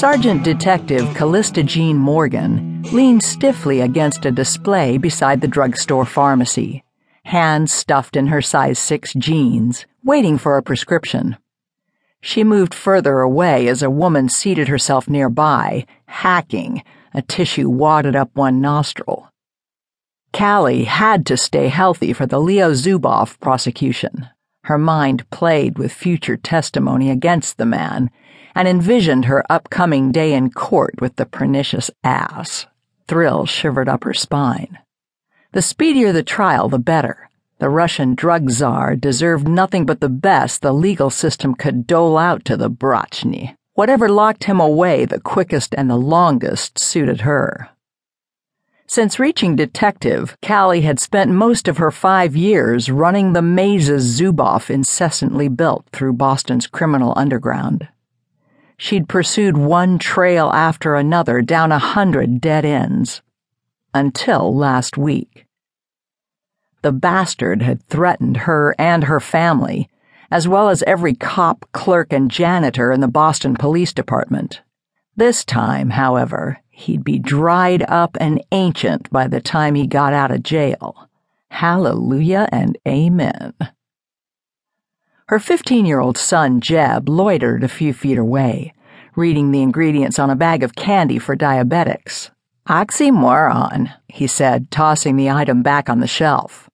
Sergeant Detective Callista Jean Morgan leaned stiffly against a display beside the drugstore pharmacy, hands stuffed in her size 6 jeans, waiting for a prescription. She moved further away as a woman seated herself nearby, hacking, a tissue wadded up one nostril. Callie had to stay healthy for the Leo Zuboff prosecution. Her mind played with future testimony against the man and envisioned her upcoming day in court with the pernicious ass. Thrill shivered up her spine. The speedier the trial, the better. The Russian drug czar deserved nothing but the best the legal system could dole out to the Brachny. Whatever locked him away the quickest and the longest suited her. Since reaching detective, Callie had spent most of her five years running the mazes Zuboff incessantly built through Boston's criminal underground. She'd pursued one trail after another down a hundred dead ends. Until last week. The bastard had threatened her and her family, as well as every cop, clerk, and janitor in the Boston Police Department. This time, however, he'd be dried up and ancient by the time he got out of jail. Hallelujah and amen. Her 15 year old son, Jeb, loitered a few feet away, reading the ingredients on a bag of candy for diabetics. Oxymoron, he said, tossing the item back on the shelf.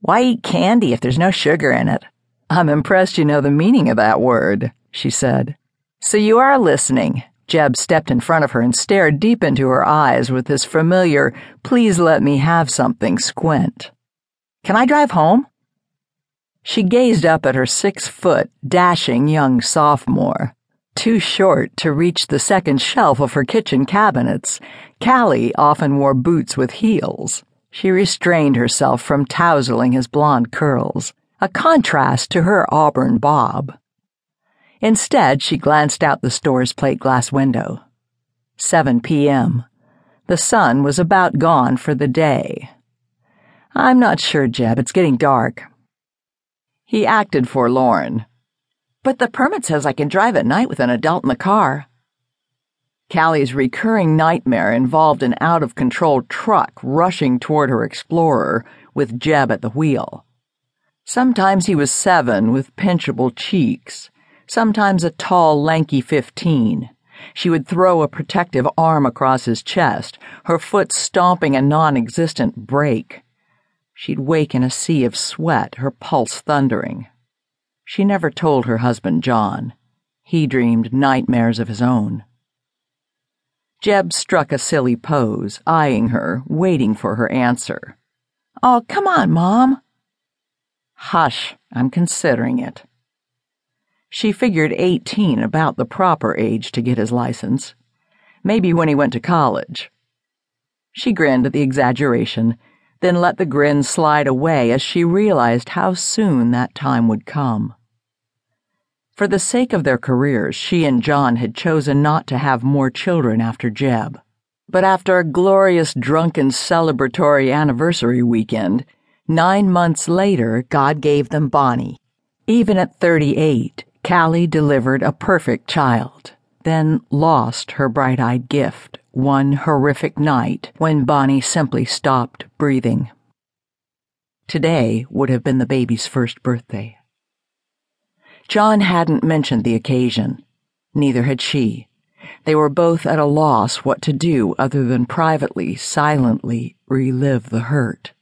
Why eat candy if there's no sugar in it? I'm impressed you know the meaning of that word, she said. So you are listening. Jeb stepped in front of her and stared deep into her eyes with his familiar, please let me have something squint. Can I drive home? She gazed up at her six foot, dashing young sophomore. Too short to reach the second shelf of her kitchen cabinets, Callie often wore boots with heels. She restrained herself from tousling his blonde curls, a contrast to her auburn bob. Instead, she glanced out the store's plate glass window. 7 p.m. The sun was about gone for the day. I'm not sure, Jeb. It's getting dark. He acted forlorn. But the permit says I can drive at night with an adult in the car. Callie's recurring nightmare involved an out of control truck rushing toward her Explorer with Jeb at the wheel. Sometimes he was seven with pinchable cheeks, sometimes a tall, lanky fifteen. She would throw a protective arm across his chest, her foot stomping a non existent brake. She'd wake in a sea of sweat, her pulse thundering. She never told her husband, John. He dreamed nightmares of his own. Jeb struck a silly pose, eyeing her, waiting for her answer. Oh, come on, Mom. Hush, I'm considering it. She figured 18 about the proper age to get his license. Maybe when he went to college. She grinned at the exaggeration then let the grin slide away as she realized how soon that time would come. For the sake of their careers, she and John had chosen not to have more children after Jeb. But after a glorious drunken celebratory anniversary weekend, nine months later, God gave them Bonnie. Even at 38, Callie delivered a perfect child, then lost her bright eyed gift one horrific night when Bonnie simply stopped breathing. Today would have been the baby's first birthday. John hadn't mentioned the occasion. Neither had she. They were both at a loss what to do other than privately, silently relive the hurt.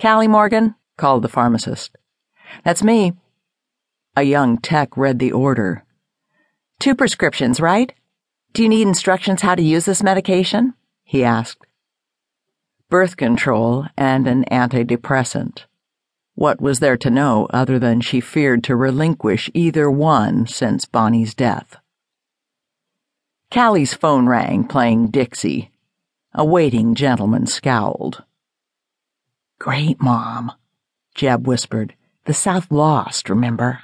Callie Morgan, called the pharmacist. That's me. A young tech read the order. Two prescriptions, right? Do you need instructions how to use this medication? he asked. Birth control and an antidepressant. What was there to know other than she feared to relinquish either one since Bonnie's death? Callie's phone rang, playing Dixie. A waiting gentleman scowled. Great, Mom, Jeb whispered. The South lost, remember?